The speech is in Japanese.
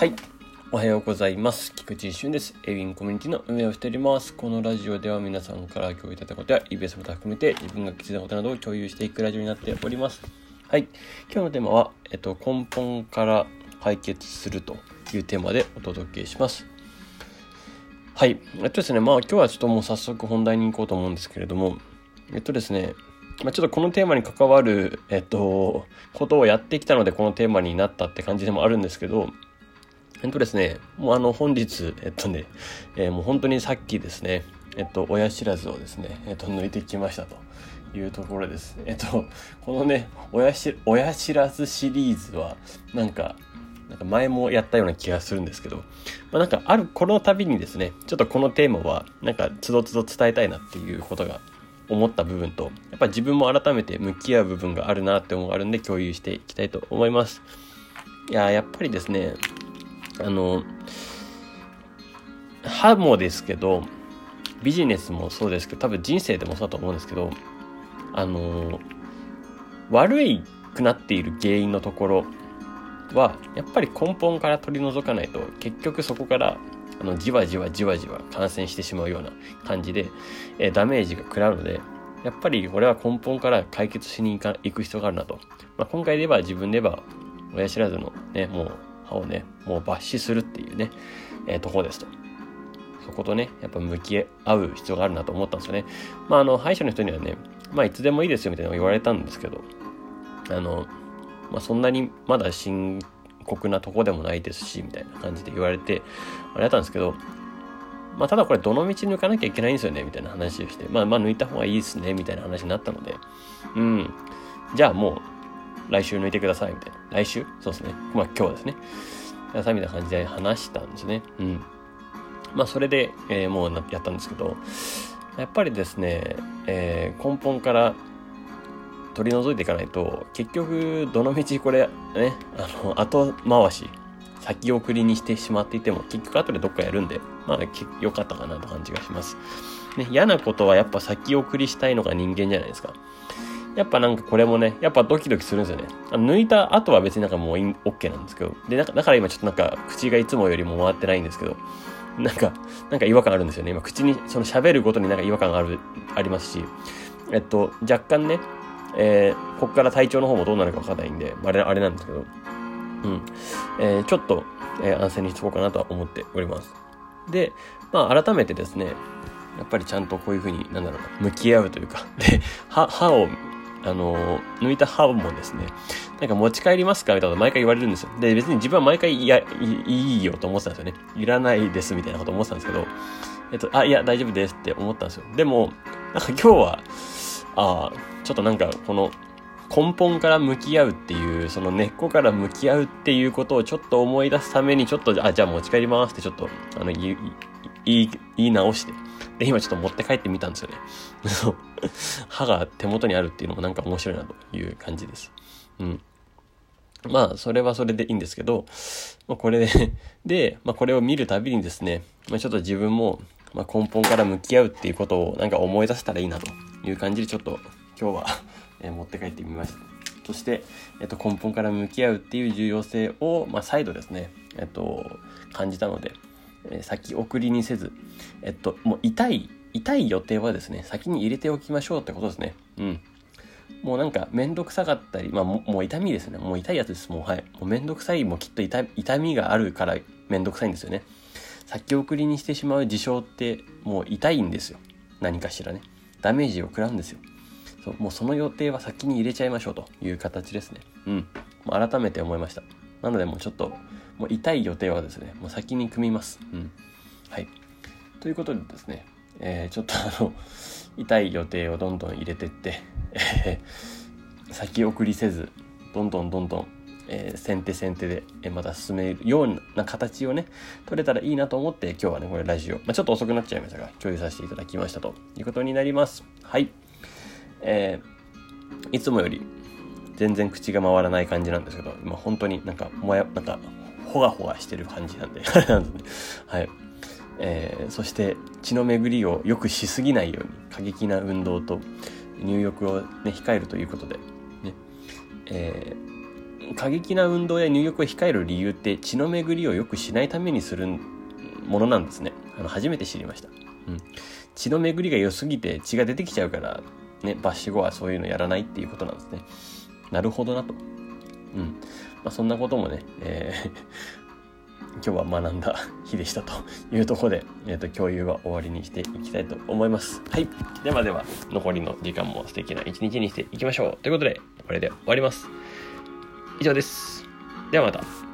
はい。おはようございます。菊池俊です。エビンコミュニティの運営をしております。このラジオでは皆さんから共有いただいたことや、イベントも含めて自分が気づいたことなどを共有していくラジオになっております。はい。今日のテーマは、えっと、根本から解決するというテーマでお届けします。はい。えっとですね、まあ今日はちょっともう早速本題に行こうと思うんですけれども、えっとですね、まあ、ちょっとこのテーマに関わる、えっと、ことをやってきたのでこのテーマになったって感じでもあるんですけど、えっとですね、もうあの本日、えっとね、えーもう本当にさっきですね、えっと、親知らずをですね、えっと、抜いてきましたというところです。えっと、このね、親し親知らずシリーズは、なんか、なんか前もやったような気がするんですけど、まあ、なんかある、この度にですね、ちょっとこのテーマは、なんかつどつど伝えたいなっていうことが思った部分と、やっぱ自分も改めて向き合う部分があるなって思うあるんで共有していきたいと思います。いややっぱりですね、あの、歯もですけど、ビジネスもそうですけど、多分人生でもそうだと思うんですけど、あの、悪いくなっている原因のところは、やっぱり根本から取り除かないと、結局そこから、あの、じわじわじわじわ感染してしまうような感じで、えーダメージが食らうので、やっぱりこれは根本から解決しに行く必要があるなと。まあ、今回で言えば自分で言えば、親知らずのね、もうをね、もう抜歯するっていうね、えーとこですと。そことね、やっぱ向き合う必要があるなと思ったんですよね。まあ、あの、歯医者の人にはね、まあ、いつでもいいですよみたいなの言われたんですけど、あの、まあ、そんなにまだ深刻なとこでもないですし、みたいな感じで言われて、あれだったんですけど、まあ、ただこれどの道抜かなきゃいけないんですよね、みたいな話をして、まあ、まあ、抜いた方がいいですね、みたいな話になったので、うん、じゃあもう、来週抜いてください、みたいな。来週？そうですね。まあ、今日ですね。くださ、みたいな感じで話したんですね。うん。まあ、それで、えーもうやったんですけど、やっぱりですね、えー根本から取り除いていかないと、結局、どの道これ、ね、あの、後回し、先送りにしてしまっていても、結局後でどっかやるんで、まあ、良かったかなと感じがします。ね、嫌なことはやっぱ先送りしたいのが人間じゃないですか。やっぱなんかこれもね、やっぱドキドキするんですよね。あ抜いた後は別になんかもういい OK なんですけど、で、だから今ちょっとなんか口がいつもよりも回ってないんですけど、なんか、なんか違和感あるんですよね。今口に、その喋るごとになんか違和感がある、ありますし、えっと、若干ね、えーここから体調の方もどうなるかわかんないんで、あれ、あれなんですけど、うん。えーちょっと、えー安静にしとこうかなとは思っております。で、まあ改めてですね、やっぱりちゃんとこういうふうに、なんだろうな、向き合うというか、で、歯、歯を、あの抜いた歯もですね、なんか持ち帰りますかみたいなこと毎回言われるんですよ。で、別に自分は毎回いや、いいいいよと思ってたんですよね。いらないですみたいなこと思ってたんですけど、えっと、あ、いや、大丈夫ですって思ったんですよ。でも、なんか今日は、ああ、ちょっとなんかこの、根本から向き合うっていう、その根っこから向き合うっていうことをちょっと思い出すために、ちょっと、あ、じゃあ持ち帰りますってちょっと、あの、言い、言い、直して。で、今ちょっと持って帰ってみたんですよね。歯が手元にあるっていうのもなんか面白いなという感じです。うん。まあ、それはそれでいいんですけど、まあ、これで、で、まあ、これを見るたびにですね、まあ、ちょっと自分も、まあ、根本から向き合うっていうことをなんか思い出せたらいいなという感じでちょっと今日は、え持って帰ってみました。そして、えっと、根本から向き合うっていう重要性を、まあ、再度ですね、えっと、感じたので、先送りにせず、えっと、もう痛い、痛い予定はですね、先に入れておきましょうってことですね。うん。もうなんか、めんどくさかったり、まあもう痛みですね。もう痛いやつです。もうはい。もうめんどくさいもうきっと痛痛みがあるからめんどくさいんですよね。先送りにしてしまう事象って、もう痛いんですよ。何かしらね。ダメージを食らうんですよ。そう、もうその予定は先に入れちゃいましょうという形ですね。うん。改めて思いました。なのでもうちょっと、もう痛い予定はですね、もう先に組みます。うん。はい。ということでですね、えーちょっとあの、痛い予定をどんどん入れてって、えー先送りせず、どんどんどんどん、えー先手先手で、えまた進めるような形をね、取れたらいいなと思って、今日はね、これラジオ、まあ、ちょっと遅くなっちゃいましたが、共有させていただきましたということになります。はい。えーいつもより全然口が回らない感じなんですけど、今本当になんか、もや、なんか、ほがほがしてる感じなんで、なんで。はい。えーそして血の巡りを良くしすぎないように過激な運動と入浴を、ね、控えるということで、ね。えー過激な運動や入浴を控える理由って血の巡りを良くしないためにするものなんですね。あの初めて知りました、うん、血の巡りが良すぎて血が出てきちゃうからね抜歯後はそういうのやらないっていうことなんですね。なるほどなと。うんまあ、そんなこともね、えー 今日は学んだ日でしたというところで、えーと、共有は終わりにしていきたいと思います。はい。ではでは、残りの時間も素敵な一日にしていきましょう。ということで、これで終わります。以上です。ではまた。